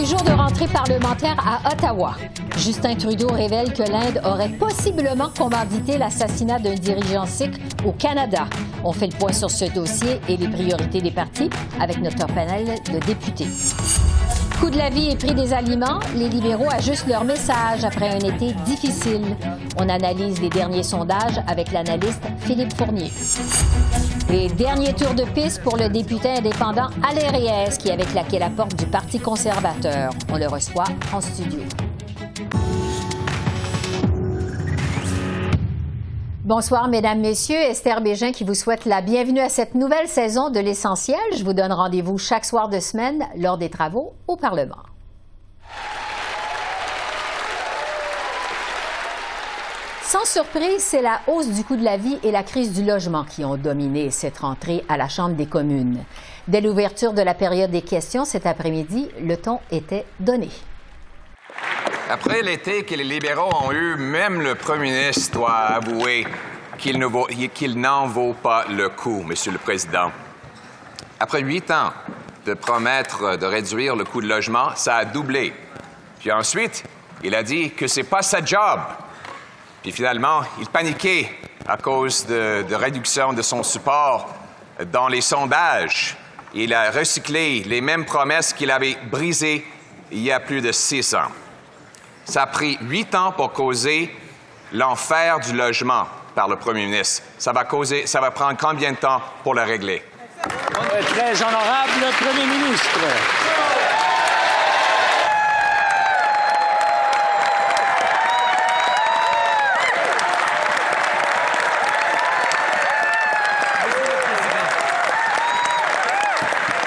Soir, c'est jour de rentrée parlementaire à Ottawa. Justin Trudeau révèle que l'Inde aurait possiblement commandité l'assassinat d'un dirigeant sikh au Canada. On fait le point sur ce dossier et les priorités des partis avec notre panel de députés. Coût de la vie et prix des aliments, les libéraux ajustent leur message après un été difficile. On analyse les derniers sondages avec l'analyste Philippe Fournier. Et dernier tour de piste pour le député indépendant Alain qui avait claqué la porte du Parti conservateur. On le reçoit en studio. Bonsoir, Mesdames, Messieurs. Esther Bégin qui vous souhaite la bienvenue à cette nouvelle saison de l'Essentiel. Je vous donne rendez-vous chaque soir de semaine lors des travaux au Parlement. Sans surprise, c'est la hausse du coût de la vie et la crise du logement qui ont dominé cette rentrée à la Chambre des communes. Dès l'ouverture de la période des questions cet après-midi, le ton était donné. Après l'été que les libéraux ont eu, même le premier ministre doit avouer qu'il n'en vaut pas le coup, Monsieur le Président. Après huit ans de promettre de réduire le coût de logement, ça a doublé. Puis ensuite, il a dit que c'est pas sa job. Puis finalement, il paniquait à cause de, de réduction de son support dans les sondages. Il a recyclé les mêmes promesses qu'il avait brisées il y a plus de six ans. Ça a pris huit ans pour causer l'enfer du logement par le premier ministre. Ça va, prendre combien de temps pour le régler? Très honorable Premier ministre.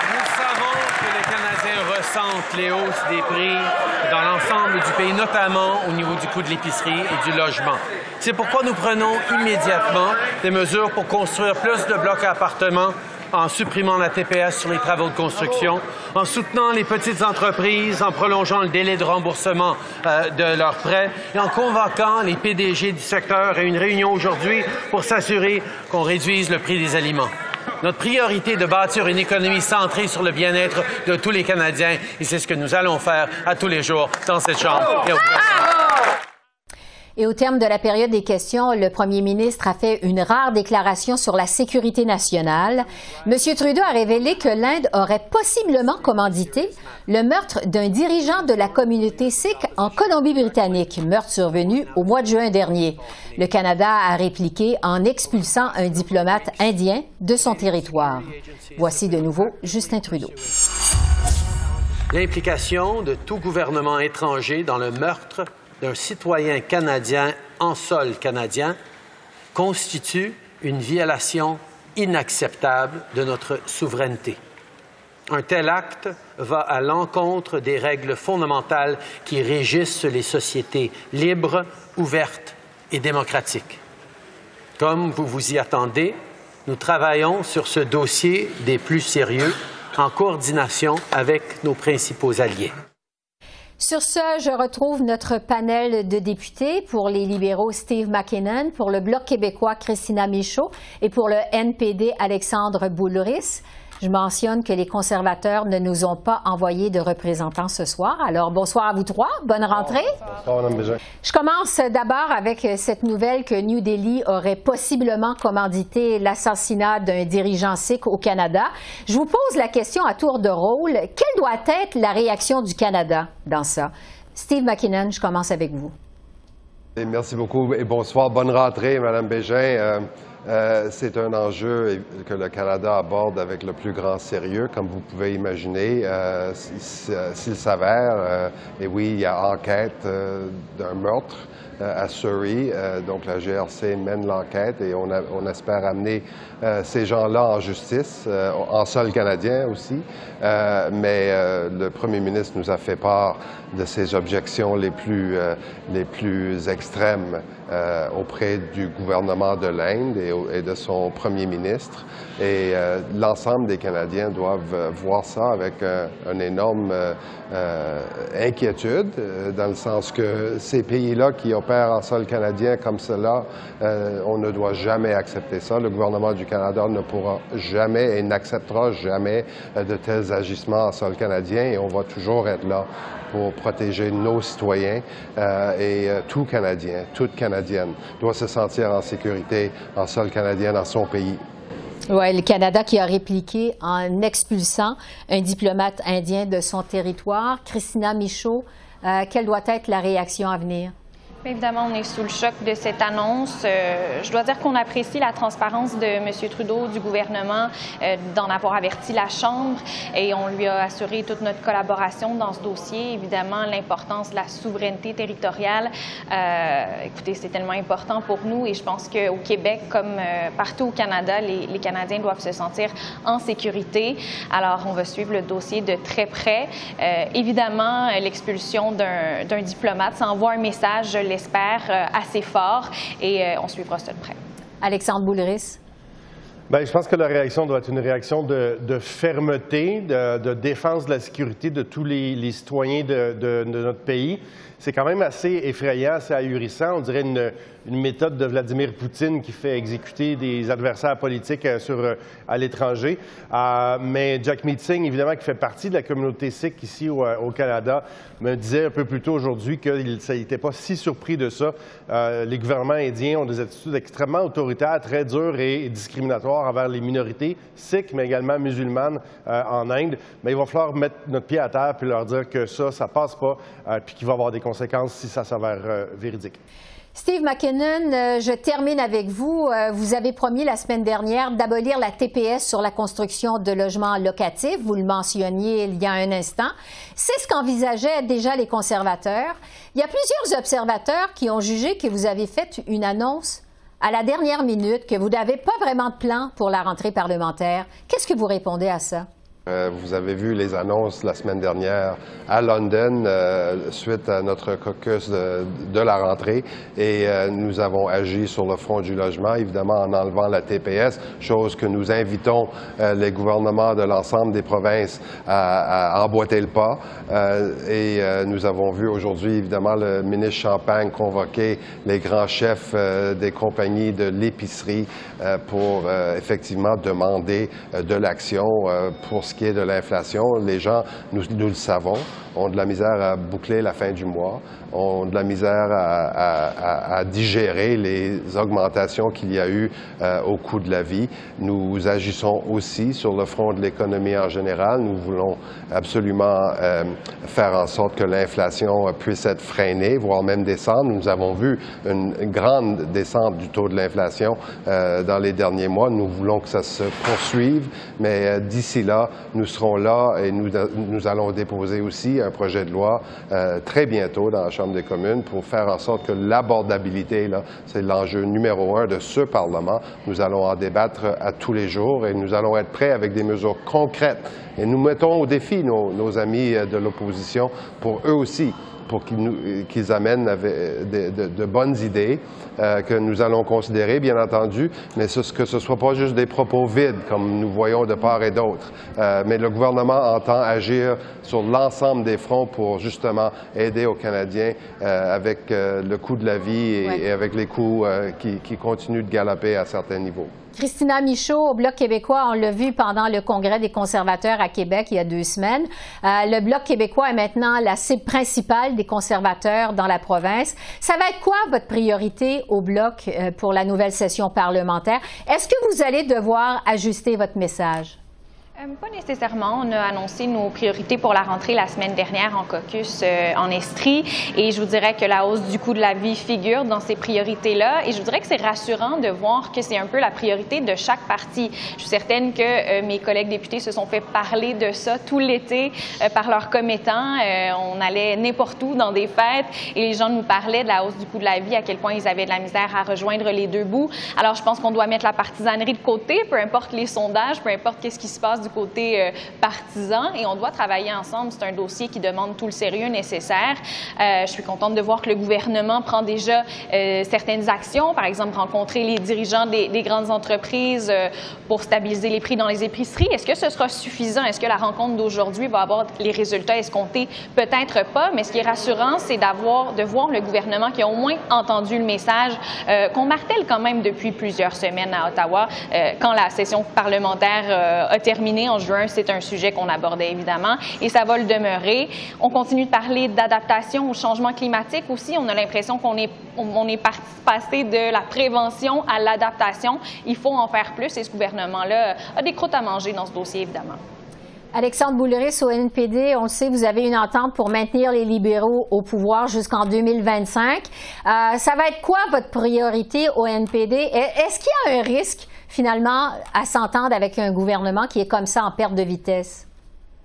Nous savons que les Canadiens ressentent les hausses des prix dans l'ensemble du pays, notamment au niveau du de l'épicerie et du logement. C'est pourquoi nous prenons immédiatement des mesures pour construire plus de blocs à appartements en supprimant la TPS sur les travaux de construction, en soutenant les petites entreprises, en prolongeant le délai de remboursement euh, de leurs prêts et en convoquant les PDG du secteur à une réunion aujourd'hui pour s'assurer qu'on réduise le prix des aliments. Notre priorité est de bâtir une économie centrée sur le bien-être de tous les Canadiens et c'est ce que nous allons faire à tous les jours dans cette Chambre. Et au terme de la période des questions, le premier ministre a fait une rare déclaration sur la sécurité nationale. M. Trudeau a révélé que l'Inde aurait possiblement commandité le meurtre d'un dirigeant de la communauté sikh en Colombie-Britannique, meurtre survenu au mois de juin dernier. Le Canada a répliqué en expulsant un diplomate indien de son territoire. Voici de nouveau Justin Trudeau. L'implication de tout gouvernement étranger dans le meurtre d'un citoyen canadien en sol canadien constitue une violation inacceptable de notre souveraineté. Un tel acte va à l'encontre des règles fondamentales qui régissent les sociétés libres, ouvertes et démocratiques. Comme vous vous y attendez, nous travaillons sur ce dossier des plus sérieux en coordination avec nos principaux alliés. Sur ce, je retrouve notre panel de députés pour les libéraux Steve McKinnon, pour le Bloc québécois Christina Michaud et pour le NPD Alexandre Boulouris. Je mentionne que les conservateurs ne nous ont pas envoyé de représentants ce soir. Alors, bonsoir à vous trois. Bonne rentrée. Bonsoir. Je commence d'abord avec cette nouvelle que New Delhi aurait possiblement commandité l'assassinat d'un dirigeant sikh au Canada. Je vous pose la question à tour de rôle. Quelle doit être la réaction du Canada dans ça? Steve McKinnon, je commence avec vous. Et merci beaucoup et bonsoir. Bonne rentrée, Mme Bégin. Euh, euh, c'est un enjeu que le Canada aborde avec le plus grand sérieux, comme vous pouvez imaginer. Euh, S'il s'avère, euh, et oui, il y a enquête euh, d'un meurtre euh, à Surrey, donc la GRC mène l'enquête et on, a, on, espère amener ces gens-là en justice, en sol canadien aussi. mais le premier ministre nous a fait part de ses objections les plus, les plus extrêmes auprès du gouvernement de l'Inde et, de son premier ministre. Et l'ensemble des Canadiens doivent voir ça avec un, énorme inquiétude, dans le sens que ces pays-là qui opèrent en sol canadien comme cela, on ne doit jamais accepter ça. Le gouvernement du Canada ne pourra jamais et n'acceptera jamais de tels agissements en sol canadien et on va toujours être là pour protéger nos citoyens euh, et euh, tout Canadien, toute Canadienne doit se sentir en sécurité en sol canadien dans son pays. Oui, le Canada qui a répliqué en expulsant un diplomate indien de son territoire. Christina Michaud, euh, quelle doit être la réaction à venir? Évidemment, on est sous le choc de cette annonce. Euh, je dois dire qu'on apprécie la transparence de M. Trudeau, du gouvernement, euh, d'en avoir averti la Chambre et on lui a assuré toute notre collaboration dans ce dossier. Évidemment, l'importance de la souveraineté territoriale. Euh, écoutez, c'est tellement important pour nous et je pense qu'au Québec, comme partout au Canada, les, les, Canadiens doivent se sentir en sécurité. Alors, on va suivre le dossier de très près. évidemment, l'expulsion d'un diplomate, ça envoie un message, espère, euh, assez fort et euh, on suivra ça de près. Alexandre Boulris. Bien, je pense que la réaction doit être une réaction de, fermeté, de, défense de la sécurité de tous les, citoyens de, notre pays. C'est quand même assez effrayant, assez ahurissant. On dirait une, une méthode de Vladimir Poutine qui fait exécuter des adversaires politiques euh, sur, euh, à l'étranger. Euh, mais Jack Meeting, évidemment, qui fait partie de la communauté sikh ici au, Canada, me disait un peu plus tôt aujourd'hui qu'il n'était pas si surpris de ça. les gouvernements indiens ont des attitudes extrêmement autoritaires, très dures et discriminatoires envers les minorités sikhs, mais également musulmanes en Inde. Mais il va falloir mettre notre pied à terre puis leur dire que ça, ça passe pas, puis qu'il va y avoir des conséquences si ça s'avère véridique. Steve McKinnon, euh, je termine avec vous. Euh, vous avez promis la semaine dernière d'abolir la TPS sur la construction de logements locatifs. Vous le mentionniez il y a un instant. C'est ce qu'envisageaient déjà les conservateurs. Il y a plusieurs observateurs qui ont jugé que vous avez fait une annonce à la dernière minute, que vous n'avez pas vraiment de plan pour la rentrée parlementaire. Qu'est-ce que vous répondez à ça? Euh, vous avez vu les annonces la semaine dernière à London euh, suite à notre caucus de, la rentrée et euh, nous avons agi sur le front du logement, évidemment en enlevant la TPS, chose que nous invitons les gouvernements de l'ensemble des provinces à, à, emboîter le pas. et nous avons vu aujourd'hui, évidemment, le ministre Champagne convoquer les grands chefs des compagnies de l'épicerie pour effectivement demander de l'action pour ce qui est de l'inflation, les gens, nous, nous, le savons, ont de la misère à boucler la fin du mois, ont de la misère à, digérer les augmentations qu'il y a eu euh, au coût de la vie. Nous agissons aussi sur le front de l'économie en général. Nous voulons absolument euh, faire en sorte que l'inflation puisse être freinée, voire même descendre. Nous avons vu une, grande descente du taux de l'inflation euh, dans les derniers mois. Nous voulons que ça se poursuive, mais d'ici là, nous serons là et nous allons déposer aussi un projet de loi euh, très bientôt dans la Chambre des communes pour faire en sorte que l'abordabilité, c'est l'enjeu numéro un de ce Parlement. Nous allons en débattre à tous les jours et nous allons être prêts avec des mesures concrètes. Et nous mettons au défi nos amis euh, de l'opposition pour eux aussi pour qu'ils amènent de, bonnes idées euh, que nous allons considérer, bien entendu, mais que ce ne soit pas juste des propos vides, comme nous voyons de part et d'autre. Euh, mais le gouvernement entend agir sur l'ensemble des fronts pour justement aider aux Canadiens euh, avec le coût de la vie et, avec les coûts qui, qui continuent de galoper à certains niveaux. Christina Michaud, au Bloc québécois, on l'a vu pendant le congrès des conservateurs à Québec il y a deux semaines. Euh, le Bloc québécois est maintenant la cible principale des conservateurs dans la province. Ça va être quoi votre priorité au Bloc euh, pour la nouvelle session parlementaire? Est-ce que vous allez devoir ajuster votre message? Euh, pas nécessairement. On a annoncé nos priorités pour la rentrée la semaine dernière en caucus euh, en Estrie et je vous dirais que la hausse du coût de la vie figure dans ces priorités-là et je vous dirais que c'est rassurant de voir que c'est un peu la priorité de chaque parti. Je suis certaine que euh, mes collègues députés se sont fait parler de ça tout l'été par leurs commettants. on allait n'importe où dans des fêtes et les gens nous parlaient de la hausse du coût de la vie, à quel point ils avaient de la misère à rejoindre les deux bouts. Alors je pense qu'on doit mettre la partisanerie de côté, peu importe les sondages, peu importe qu'est-ce qui se passe du côté euh, partisan et on doit travailler ensemble. C'est un dossier qui demande tout le sérieux nécessaire. Euh, je suis contente de voir que le gouvernement prend déjà euh, certaines actions, par exemple rencontrer les dirigeants des, des grandes entreprises pour stabiliser les prix dans les épiceries. Est-ce que ce sera suffisant? Est-ce que la rencontre d'aujourd'hui va avoir les résultats escomptés? Peut-être pas, mais ce qui est rassurant, c'est d'avoir, de voir le gouvernement qui a au moins entendu le message qu'on martèle quand même depuis plusieurs semaines à Ottawa. Quand la session parlementaire a terminé en juin, c'est un sujet qu'on abordait évidemment et ça va le demeurer. On continue de parler d'adaptation au changement climatique aussi. On a l'impression qu'on est, on, est parti passer de la prévention à l'adaptation. Il faut en faire plus et ce gouvernement-là a des croûtes à manger dans ce dossier, évidemment. Alexandre Bouleris au NPD, on le sait, vous avez une entente pour maintenir les libéraux au pouvoir jusqu'en 2025. Euh, ça va être quoi votre priorité au NPD? Est-ce qu'il y a un risque, finalement, à s'entendre avec un gouvernement qui est comme ça en perte de vitesse?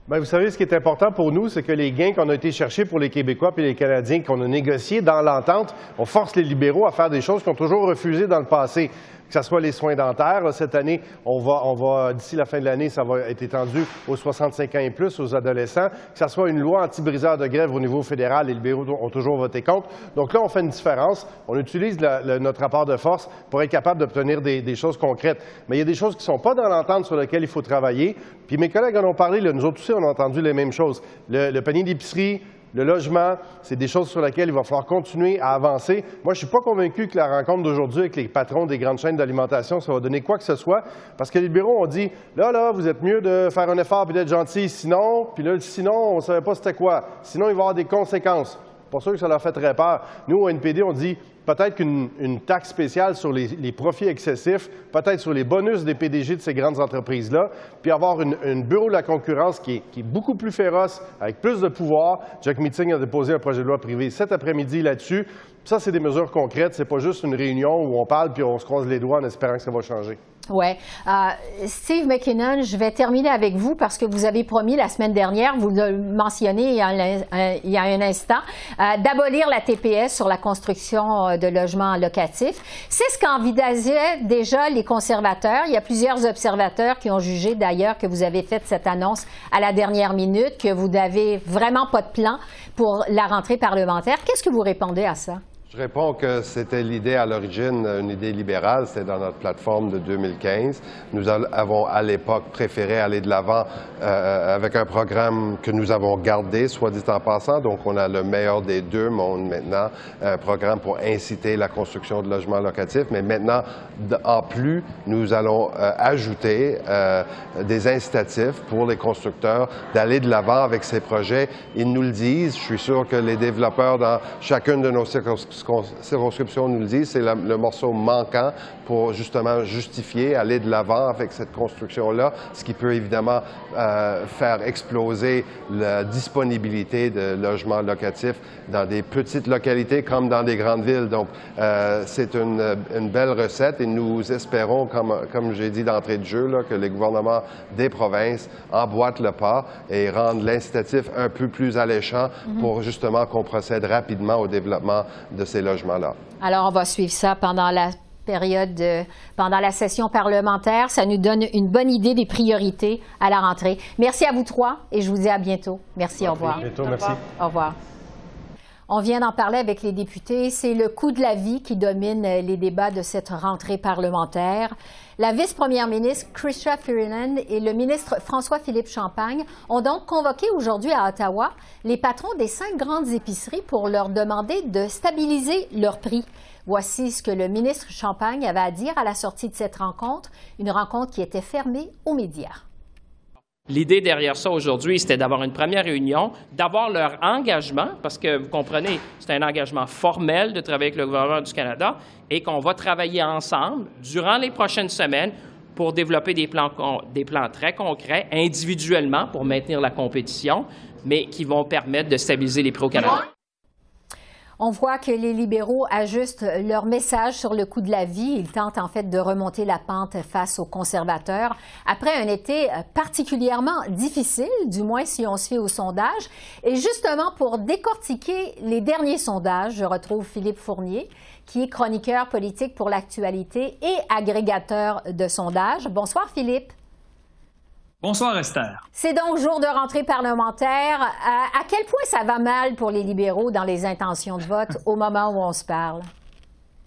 Bien, vous savez, ce qui est important pour nous, c'est que les gains qu'on a été chercher pour les Québécois et les Canadiens qu'on a négociés dans l'entente, on force les libéraux à faire des choses qu'ils ont toujours refusées dans le passé que ce soit les soins dentaires. Cette année, on va, on d'ici la fin de l'année, ça va être étendu aux 65 ans et plus, aux adolescents. Que ce soit une loi anti-briseur de grève au niveau fédéral, les libéraux ont toujours voté contre. Donc là, on fait une différence. On utilise notre rapport de force pour être capable d'obtenir des, choses concrètes. Mais il y a des choses qui ne sont pas dans l'entente sur lesquelles il faut travailler. Puis mes collègues en ont parlé. nous autres aussi, on a entendu les mêmes choses. Le, le panier d'épicerie, le logement, c'est des choses sur lesquelles il va falloir continuer à avancer. Moi, je ne suis pas convaincu que la rencontre d'aujourd'hui avec les patrons des grandes chaînes d'alimentation, ça va donner quoi que ce soit, parce que les bureaux ont dit, là, là, vous êtes mieux de faire un effort et d'être gentil, sinon, puis là, sinon, on ne savait pas c'était quoi. Sinon, il va y avoir des conséquences. Pas sûr que ça leur fait très peur. Nous, au NPD, on dit peut-être qu'une taxe spéciale sur les, profits excessifs, peut-être sur les bonus des PDG de ces grandes entreprises-là, puis avoir une, bureau de la concurrence qui est, beaucoup plus féroce, avec plus de pouvoir. Jack Meeting a déposé un projet de loi privé cet après-midi là-dessus. Ça, c'est des mesures concrètes. C'est pas juste une réunion où on parle puis on se croise les doigts en espérant que ça va changer. Oui. Euh, Steve McKinnon, je vais terminer avec vous parce que vous avez promis la semaine dernière, vous le mentionnez il y a un, instant, euh, d'abolir la TPS sur la construction euh, de logements locatifs. C'est ce qu'envisageaient déjà les conservateurs. Il y a plusieurs observateurs qui ont jugé d'ailleurs que vous avez fait cette annonce à la dernière minute, que vous n'avez vraiment pas de plan pour la rentrée parlementaire. Qu'est-ce que vous répondez à ça? Je réponds que c'était l'idée à l'origine, une idée libérale, c'était dans notre plateforme de 2015. Nous avons à l'époque préféré aller de l'avant euh, avec un programme que nous avons gardé, soit dit en passant. Donc, on a le meilleur des deux mondes maintenant, un programme pour inciter la construction de logements locatifs. Mais maintenant, en plus, nous allons euh, ajouter euh, des incitatifs pour les constructeurs d'aller de l'avant avec ces projets. Ils nous le disent. Je suis sûr que les développeurs dans chacune de nos circonscriptions circonscription nous le dit, c'est le morceau manquant pour justement justifier, aller de l'avant avec cette construction-là, ce qui peut évidemment euh, faire exploser la disponibilité de logements locatifs dans des petites localités comme dans des grandes villes. Donc, euh, c'est une, belle recette et nous espérons, comme, comme j'ai dit d'entrée de jeu, là, que les gouvernements des provinces emboîtent le pas et rendent l'incitatif un peu plus alléchant mm-hmm. pour justement qu'on procède rapidement au développement de ces logements-là. Alors, on va suivre ça pendant la période, pendant la session parlementaire. Ça nous donne une bonne idée des priorités à la rentrée. Merci à vous trois et je vous dis à bientôt. Merci, au revoir. À bientôt, merci. Au revoir. On vient d'en parler avec les députés. C'est le coût de la vie qui domine les débats de cette rentrée parlementaire. La vice-première ministre Chrystia Freeland et le ministre François-Philippe Champagne ont donc convoqué aujourd'hui à Ottawa les patrons des cinq grandes épiceries pour leur demander de stabiliser leurs prix. Voici ce que le ministre Champagne avait à dire à la sortie de cette rencontre, une rencontre qui était fermée aux médias. L'idée derrière ça aujourd'hui, c'était d'avoir une première réunion, d'avoir leur engagement, parce que vous comprenez, c'est un engagement formel de travailler avec le gouvernement du Canada et qu'on va travailler ensemble durant les prochaines semaines pour développer des plans, des plans très concrets, individuellement, pour maintenir la compétition, mais qui vont permettre de stabiliser les prix au Canada. On voit que les libéraux ajustent leur message sur le coût de la vie. Ils tentent en fait de remonter la pente face aux conservateurs après un été particulièrement difficile, du moins si on se fait au sondage. Et justement, pour décortiquer les derniers sondages, je retrouve Philippe Fournier, qui est chroniqueur politique pour l'actualité et agrégateur de sondages. Bonsoir Philippe. Bonsoir Esther. C'est donc jour de rentrée parlementaire. À, à quel point ça va mal pour les libéraux dans les intentions de vote au moment où on se parle?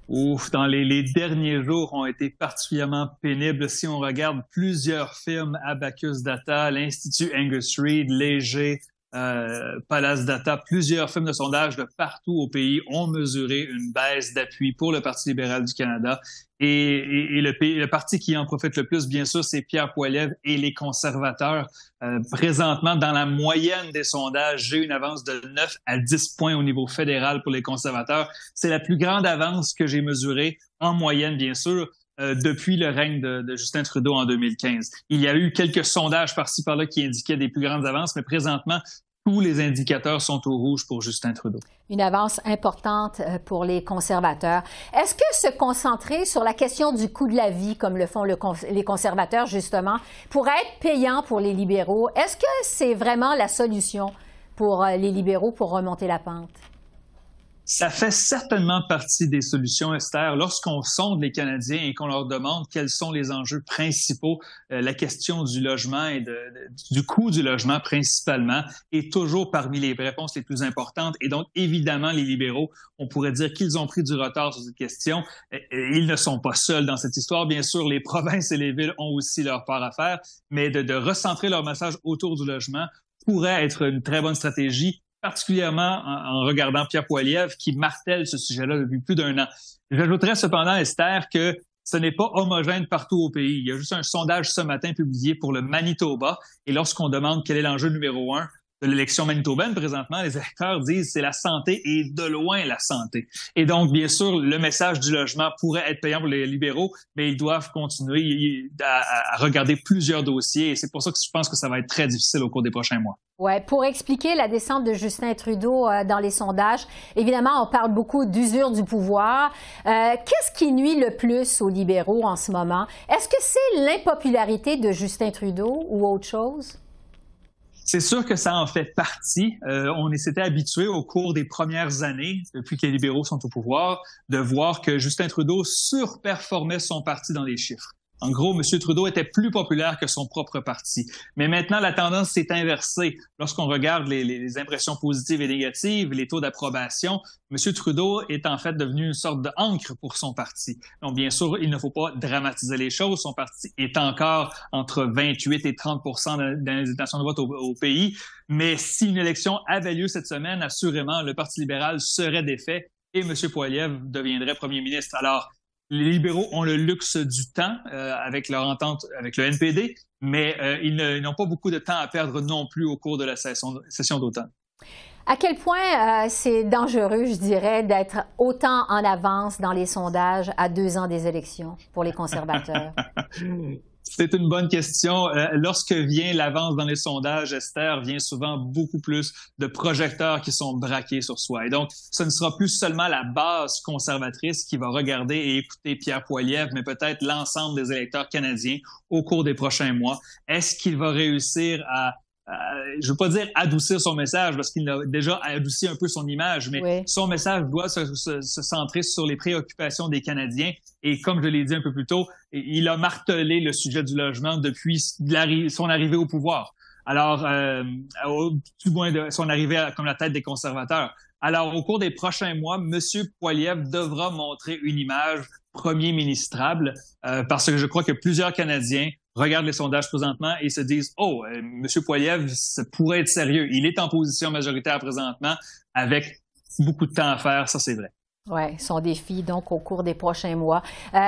Ouf, dans les, les, derniers jours ont été particulièrement pénibles. Si on regarde plusieurs firmes, Abacus Data, l'Institut Angus Reid, Léger, euh, Palace Data, plusieurs firmes de sondage de partout au pays ont mesuré une baisse d'appui pour le Parti libéral du Canada. Et, et, le, le, parti qui en profite le plus, bien sûr, c'est Pierre Poilievre et les conservateurs. Euh, présentement, dans la moyenne des sondages, j'ai une avance de 9 à 10 points au niveau fédéral pour les conservateurs. C'est la plus grande avance que j'ai mesurée en moyenne, bien sûr. Euh, depuis le règne de, Justin Trudeau en 2015. Il y a eu quelques sondages par-ci par-là qui indiquaient des plus grandes avances, mais présentement, tous les indicateurs sont au rouge pour Justin Trudeau. Une avance importante euh, pour les conservateurs. Est-ce que se concentrer sur la question du coût de la vie, comme le font le, les conservateurs, justement, pourrait être payant pour les libéraux? Est-ce que c'est vraiment la solution pour euh, les libéraux pour remonter la pente? Ça fait certainement partie des solutions, Esther. Lorsqu'on sonde les Canadiens et qu'on leur demande quels sont les enjeux principaux, euh, la question du logement et du coût du logement principalement est toujours parmi les réponses les plus importantes. Et donc, évidemment, les libéraux, on pourrait dire qu'ils ont pris du retard sur cette question. Et ils ne sont pas seuls dans cette histoire. Bien sûr, les provinces et les villes ont aussi leur part à faire, mais de, de recentrer leur message autour du logement pourrait être une très bonne stratégie particulièrement en, regardant Pierre Poilievre qui martèle ce sujet-là depuis plus d'un an. J'ajouterais cependant, Esther, que ce n'est pas homogène partout au pays. Il y a juste un sondage ce matin publié pour le Manitoba et lorsqu'on demande quel est l'enjeu numéro un de l'élection manitobaine présentement, les électeurs disent c'est la santé et de loin la santé. Et donc, bien sûr, le message du logement pourrait être payant pour les libéraux, mais ils doivent continuer à, regarder plusieurs dossiers et c'est pour ça que je pense que ça va être très difficile au cours des prochains mois. Ouais, pour expliquer la descente de Justin Trudeau euh, dans les sondages, évidemment, on parle beaucoup d'usure du pouvoir. Euh, Qu'est-ce qui nuit le plus aux libéraux en ce moment? Est-ce que c'est l'impopularité de Justin Trudeau ou autre chose? C'est sûr que ça en fait partie. Euh, on s'était habitué au cours des premières années, depuis que les libéraux sont au pouvoir, de voir que Justin Trudeau surperformait son parti dans les chiffres. En gros, M. Trudeau était plus populaire que son propre parti. Mais maintenant, la tendance s'est inversée. Lorsqu'on regarde les, impressions positives et négatives, les taux d'approbation, M. Trudeau est en fait devenu une sorte d'encre pour son parti. Donc, bien sûr, il ne faut pas dramatiser les choses. Son parti est encore entre 28 et 30% dans les de vote au, au pays. Mais si une élection avait lieu cette semaine, assurément, le Parti libéral serait défait et M. Poiliev deviendrait premier ministre. Alors, les libéraux ont le luxe du temps euh, avec leur entente avec le NPD, mais euh, ils n'ont pas beaucoup de temps à perdre non plus au cours de la session, session d'automne. À quel point euh, c'est dangereux, je dirais, d'être autant en avance dans les sondages à deux ans des élections pour les conservateurs? C'est une bonne question. Euh, lorsque vient l'avance dans les sondages, Esther, vient souvent beaucoup plus de projecteurs qui sont braqués sur soi. Et donc, ce ne sera plus seulement la base conservatrice qui va regarder et écouter Pierre Poilievre, mais peut-être l'ensemble des électeurs canadiens au cours des prochains mois. Est-ce qu'il va réussir à euh, je veux pas dire adoucir son message parce qu'il a déjà adouci un peu son image, mais oui. son message doit se, se, se, centrer sur les préoccupations des Canadiens. Et comme je l'ai dit un peu plus tôt, il a martelé le sujet du logement depuis son arrivée au pouvoir. Alors, euh, au, du moins de son arrivée à, comme la tête des conservateurs. Alors, au cours des prochains mois, M. Poiliev devra montrer une image premier ministrable euh, parce que je crois que plusieurs Canadiens regardent les sondages présentement et se disent oh euh, Monsieur Poiliev ça pourrait être sérieux il est en position majoritaire présentement avec beaucoup de temps à faire ça c'est vrai oui son défi donc au cours des prochains mois euh,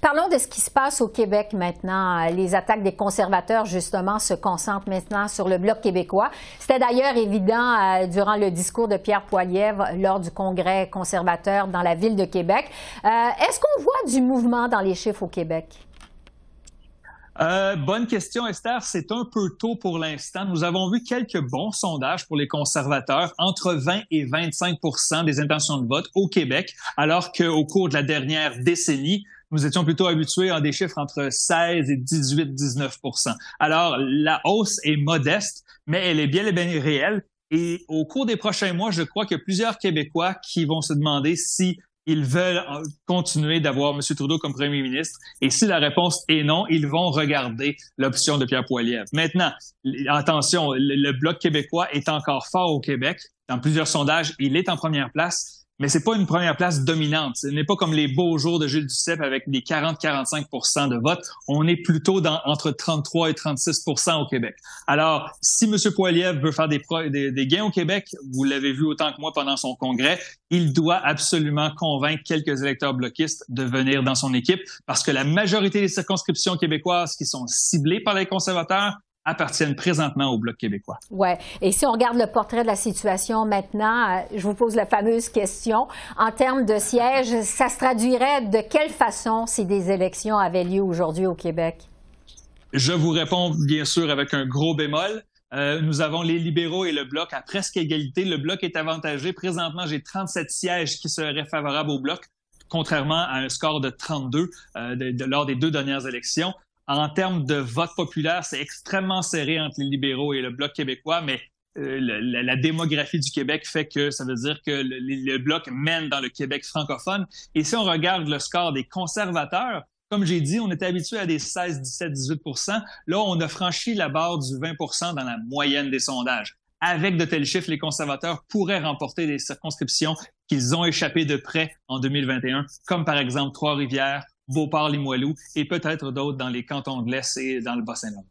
Parlons de ce qui se passe au Québec maintenant. Les attaques des conservateurs, justement, se concentrent maintenant sur le Bloc québécois. C'était d'ailleurs évident euh, durant le discours de Pierre Poilievre lors du congrès conservateur dans la ville de Québec. Est-ce qu'on voit du mouvement dans les chiffres au Québec? Euh, bonne question, Esther. C'est un peu tôt pour l'instant. Nous avons vu quelques bons sondages pour les conservateurs, entre 20 et 25% des intentions de vote au Québec, alors qu'au cours de la dernière décennie, nous étions plutôt habitués à des chiffres entre 16 et 18, 19% Alors, la hausse est modeste, mais elle est bien et bien réelle. Et au cours des prochains mois, je crois qu'il y a plusieurs Québécois qui vont se demander si ils veulent continuer d'avoir M. Trudeau comme premier ministre. Et si la réponse est non, ils vont regarder l'option de Pierre Poilievre. Maintenant, attention, le Bloc québécois est encore fort au Québec. Dans plusieurs sondages, il est en première place mais c'est pas une première place dominante. Ce n'est pas comme les beaux jours de Gilles Duceppe avec des 40-45% de vote. On est plutôt dans entre 33 et 36% au Québec. Alors, si M. Poiliev veut faire des, des, gains au Québec, vous l'avez vu autant que moi pendant son congrès, il doit absolument convaincre quelques électeurs bloquistes de venir dans son équipe parce que la majorité des circonscriptions québécoises qui sont ciblées par les conservateurs appartiennent présentement au Bloc québécois. Oui. Et si on regarde le portrait de la situation maintenant, euh, je vous pose la fameuse question. En termes de sièges, ça se traduirait de quelle façon si des élections avaient lieu aujourd'hui au Québec? Je vous réponds bien sûr avec un gros bémol. Euh, nous avons les libéraux et le Bloc à presque égalité. Le Bloc est avantagé. Présentement, j'ai 37 sièges qui seraient favorables au Bloc contrairement à un score de 32 euh, lors des deux dernières élections en termes de vote populaire, c'est extrêmement serré entre les libéraux et le Bloc québécois, mais euh, la, démographie du Québec fait que ça veut dire que le, Bloc mène dans le Québec francophone. Et si on regarde le score des conservateurs, comme j'ai dit, on était habitué à des 16, 17, 18 Là, on a franchi la barre du 20% dans la moyenne des sondages. Avec de tels chiffres, les conservateurs pourraient remporter des circonscriptions qu'ils ont échappé de près en 2021, comme par exemple Trois-Rivières, Beauport-Limoilou et peut-être d'autres dans les cantons de l'Est et dans le Bas-Saint-Laurent.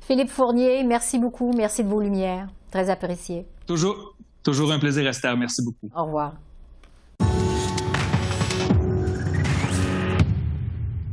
Philippe Fournier, merci beaucoup. Merci de vos lumières. Très apprécié. Toujours, toujours un plaisir, Esther. Merci beaucoup. Au revoir.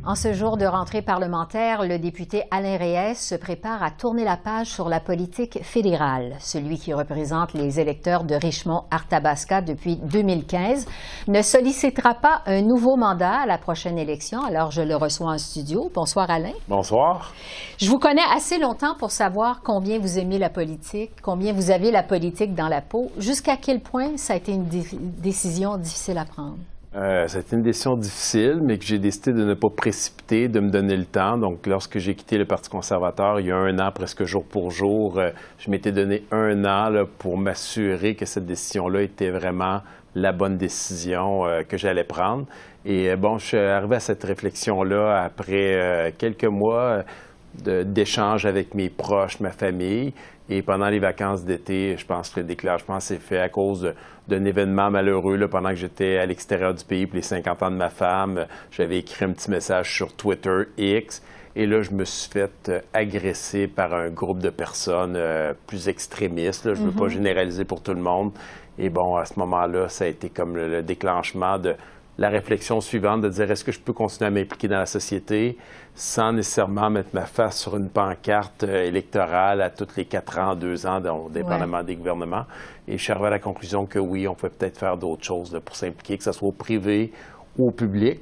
En ce jour de rentrée parlementaire, le député Alain Reyes se prépare à tourner la page sur la politique fédérale. Celui qui représente les électeurs de Richmond-Arthabasca depuis 2015 ne sollicitera pas un nouveau mandat à la prochaine élection. Alors, je le reçois en studio. Bonsoir, Alain. Bonsoir. Je vous connais assez longtemps pour savoir combien vous aimez la politique, combien vous avez la politique dans la peau. Jusqu'à quel point ça a été une décision difficile à prendre? Euh, une décision difficile, mais que j'ai décidé de ne pas précipiter, de me donner le temps. Donc, lorsque j'ai quitté le Parti conservateur, il y a un an, presque jour pour jour, euh, je m'étais donné un an pour m'assurer que cette décision-là était vraiment la bonne décision euh, que j'allais prendre. Et euh, bon, je suis arrivé à cette réflexion-là après quelques mois d'échanges avec mes proches, ma famille. Et pendant les vacances d'été, je pense que le déclenchement s'est fait à cause d'un événement malheureux. Là, pendant que j'étais à l'extérieur du pays pour les 50 ans de ma femme, j'avais écrit un petit message sur Twitter X. Et là, je me suis fait euh, agresser par un groupe de personnes euh, plus extrémistes. Je ne veux pas mm-hmm. généraliser pour tout le monde. Et bon, à ce moment-là, ça a été comme le déclenchement de la réflexion suivante de dire est-ce que je peux continuer à m'impliquer dans la société sans nécessairement mettre ma face sur une pancarte euh, électorale à tous les quatre ans, deux ans, dépendamment des gouvernements? Et je suis arrivé à la conclusion que oui, on peut peut-être faire d'autres choses pour s'impliquer, que ce soit au privé ou au public.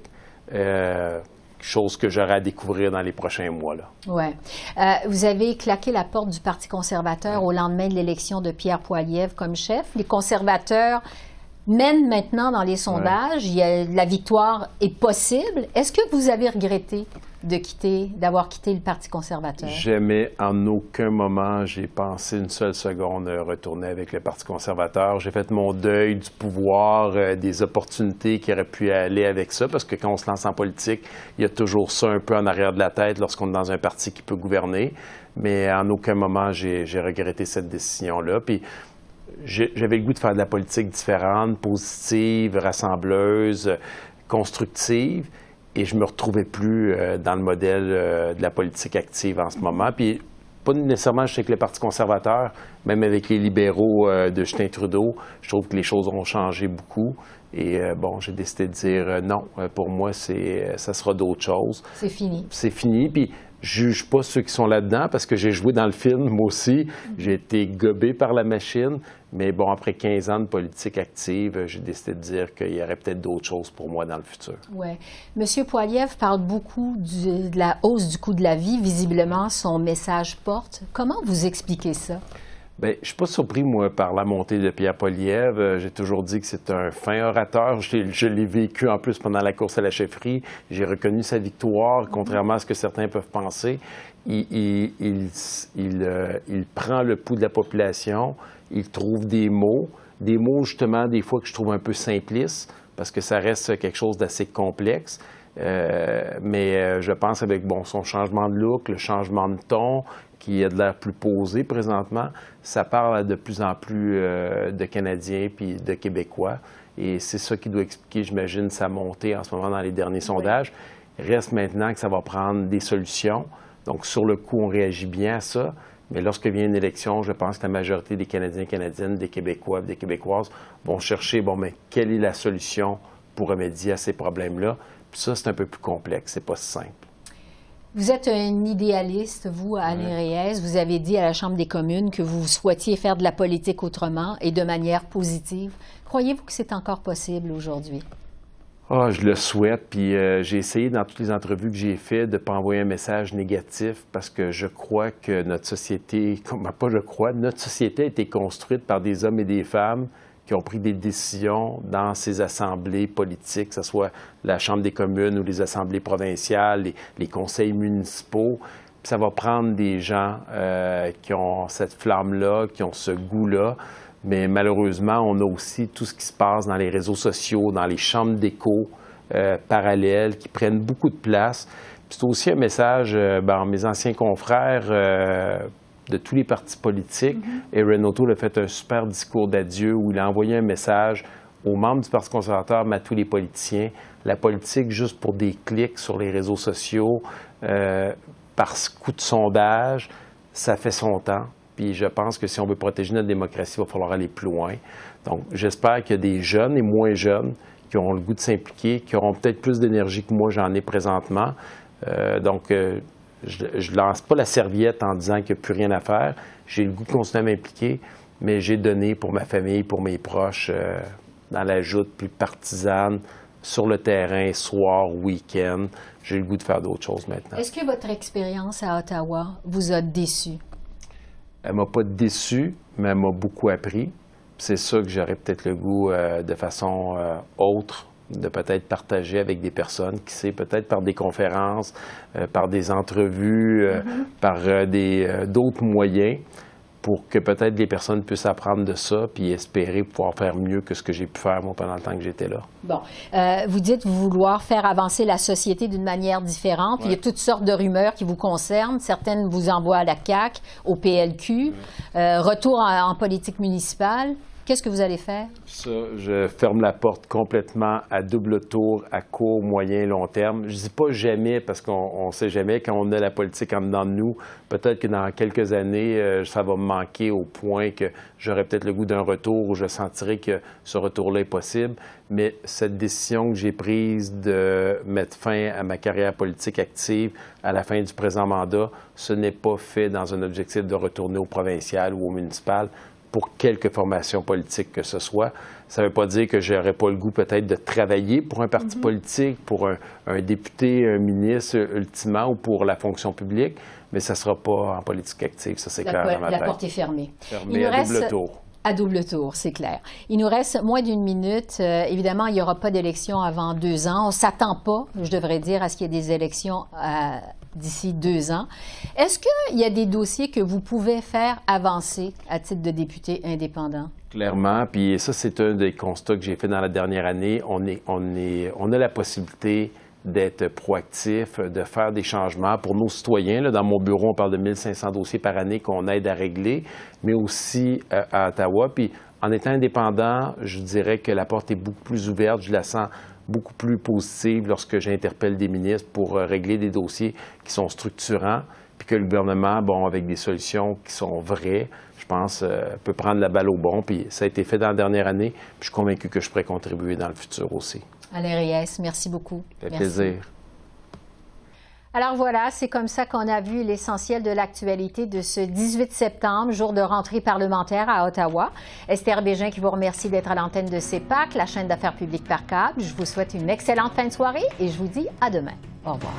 Euh, chose que j'aurai à découvrir dans les prochains mois. Ouais. Euh, vous avez claqué la porte du Parti conservateur au lendemain de l'élection de Pierre Poilievre comme chef. Les conservateurs mène maintenant dans les sondages. la victoire est possible. Est-ce que vous avez regretté de quitter, d'avoir quitté le Parti conservateur? Jamais, en aucun moment, j'ai pensé une seule seconde retourner avec le Parti conservateur. J'ai fait mon deuil du pouvoir, euh, des opportunités qui auraient pu aller avec ça, parce que quand on se lance en politique, il y a toujours ça un peu en arrière de la tête lorsqu'on est dans un parti qui peut gouverner. Mais en aucun moment, j'ai regretté cette décision-là. Puis j'avais le goût de faire de la politique différente, positive, rassembleuse, constructive, et je me retrouvais plus euh, dans le modèle euh, de la politique active en ce moment. Puis pas nécessairement avec le Parti conservateur, même avec les libéraux euh, de Justin Trudeau, je trouve que les choses ont changé beaucoup. Et bon, j'ai décidé de dire non. pour moi, c'est ça sera d'autres choses. C'est fini. C'est fini. Puis juge pas ceux qui sont là-dedans parce que j'ai joué dans le film, moi aussi. J'ai été gobé par la machine. Mais bon, après 15 ans de politique active, j'ai décidé de dire qu'il y aurait peut-être d'autres choses pour moi dans le futur. Oui. Monsieur Poiliev parle beaucoup de la hausse du coût de la vie. Visiblement, son message porte. Comment vous expliquez ça? Bien, je suis pas surpris, moi, par la montée de Pierre Poliev. Euh, j'ai toujours dit que c'est un fin orateur. Je l'ai vécu en plus pendant la course à la chefferie. J'ai reconnu sa victoire, contrairement à ce que certains peuvent penser. Il, euh, il, prend le pouls de la population. Il trouve des mots, des mots justement des fois que je trouve un peu simplistes parce que ça reste quelque chose d'assez complexe. Euh, mais euh, je pense avec bon, son changement de look, le changement de ton, qui a de l'air plus posé présentement, ça parle de plus en plus euh, de Canadiens puis de Québécois. Et c'est ça qui doit expliquer, j'imagine, sa montée en ce moment dans les derniers sondages. Reste maintenant que ça va prendre des solutions. Donc, sur le coup, on réagit bien à ça. Mais lorsque vient une élection, je pense que la majorité des Canadiens et Canadiennes, des Québécois, des Québécoises vont chercher, bon, mais quelle est la solution pour remédier à ces problèmes-là? Puis ça, c'est un peu plus complexe, c'est pas simple. Vous êtes un idéaliste, vous, Alain Reyes. Vous avez dit à la Chambre des communes que vous souhaitiez faire de la politique autrement et de manière positive. Croyez-vous que c'est encore possible aujourd'hui? Ah, je le souhaite. Puis euh, j'ai essayé dans toutes les entrevues que j'ai faites de ne pas envoyer un message négatif parce que je crois que notre société, pas je crois, notre société a été construite par des hommes et des femmes qui ont pris des décisions dans ces assemblées politiques, que ce soit la Chambre des communes ou les assemblées provinciales, les, conseils municipaux. ça va prendre des gens euh, qui ont cette flamme-là, qui ont ce goût-là. Mais malheureusement, on a aussi tout ce qui se passe dans les réseaux sociaux, dans les chambres d'écho euh, parallèles qui prennent beaucoup de place. C'est aussi un message, euh, ben, mes anciens confrères euh, de tous les partis politiques, et mm-hmm. Renato a fait un super discours d'adieu où il a envoyé un message aux membres du Parti conservateur, mais à tous les politiciens. La politique, juste pour des clics sur les réseaux sociaux, par coup de sondage, ça fait son temps. Puis je pense que si on veut protéger notre démocratie, il va falloir aller plus loin. Donc, j'espère qu'il y a des jeunes et moins jeunes qui auront le goût de s'impliquer, qui auront peut-être plus d'énergie que moi j'en ai présentement. Euh, donc, euh, je ne lance pas la serviette en disant qu'il n'y a plus rien à faire. J'ai le goût de continuer à m'impliquer, mais j'ai donné pour ma famille, pour mes proches, euh, dans la joute plus partisane, sur le terrain, soir, week-end. J'ai le goût de faire d'autres choses maintenant. Est-ce que votre expérience à Ottawa vous a déçu? Elle m'a pas déçu, mais elle m'a beaucoup appris. C'est ça que j'aurais peut-être le goût euh, de façon euh, autre de peut-être partager avec des personnes, qui sait, peut-être par des conférences, euh, par des entrevues, mm-hmm. par d'autres moyens pour que peut-être les personnes puissent apprendre de ça puis espérer pouvoir faire mieux que ce que j'ai pu faire moi pendant le temps que j'étais là. Bon, euh, vous dites vouloir faire avancer la société d'une manière différente. Il y a toutes sortes de rumeurs qui vous concernent. Certaines vous envoient à la CAC, au PLQ, euh, retour en politique municipale. Qu'est-ce que vous allez faire? Ça, je ferme la porte complètement à double tour, à court, moyen, long terme. Je ne dis pas jamais parce qu'on ne sait jamais quand on a la politique en dedans de nous. Peut-être que dans quelques années, euh, ça va me manquer au point que j'aurai peut-être le goût d'un retour où je sentirai que ce retour-là est possible. Mais cette décision que j'ai prise de mettre fin à ma carrière politique active à la fin du présent mandat, ce n'est pas fait dans un objectif de retourner au provincial ou au municipal pour quelque formation politique que ce soit. Ça ne veut pas dire que je n'aurais pas le goût peut-être de travailler pour un parti mhm. politique, pour un, député, un ministre ultimement ou pour la fonction publique, mais ça ne sera pas en politique active, ça c'est clair dans ma La porte est fermée. Fermée à double tour. À double tour, c'est clair. Il nous reste moins d'une minute. Euh, évidemment, il n'y aura pas d'élection avant deux ans. On ne s'attend pas, je devrais dire, à ce qu'il y ait des élections euh, d'ici deux ans. Est-ce qu'il y a des dossiers que vous pouvez faire avancer à titre de député indépendant? Clairement, puis ça, c'est un des constats que j'ai fait dans la dernière année. On, a la possibilité d'être proactif, de faire des changements pour nos citoyens. Dans mon bureau, on parle de 1500 dossiers par année qu'on aide à régler, mais aussi euh, à Ottawa. Puis en étant indépendant, je dirais que la porte est beaucoup plus ouverte. Je la sens beaucoup plus positive lorsque j'interpelle des ministres pour euh, régler des dossiers qui sont structurants, puis que le gouvernement, bon, avec des solutions qui sont vraies, je pense, euh, peut prendre la balle au bon. Puis ça a été fait dans la dernière année, puis je suis convaincu que je pourrais contribuer dans le futur aussi. Alain Reyes, merci beaucoup. Ça fait plaisir. Alors voilà, c'est comme ça qu'on a vu l'essentiel de l'actualité de ce 18 septembre, jour de rentrée parlementaire à Ottawa. Esther Bégin qui vous remercie d'être à l'antenne de CEPAC, la chaîne d'affaires publiques par câble. Je vous souhaite une excellente fin de soirée et je vous dis à demain. Au revoir.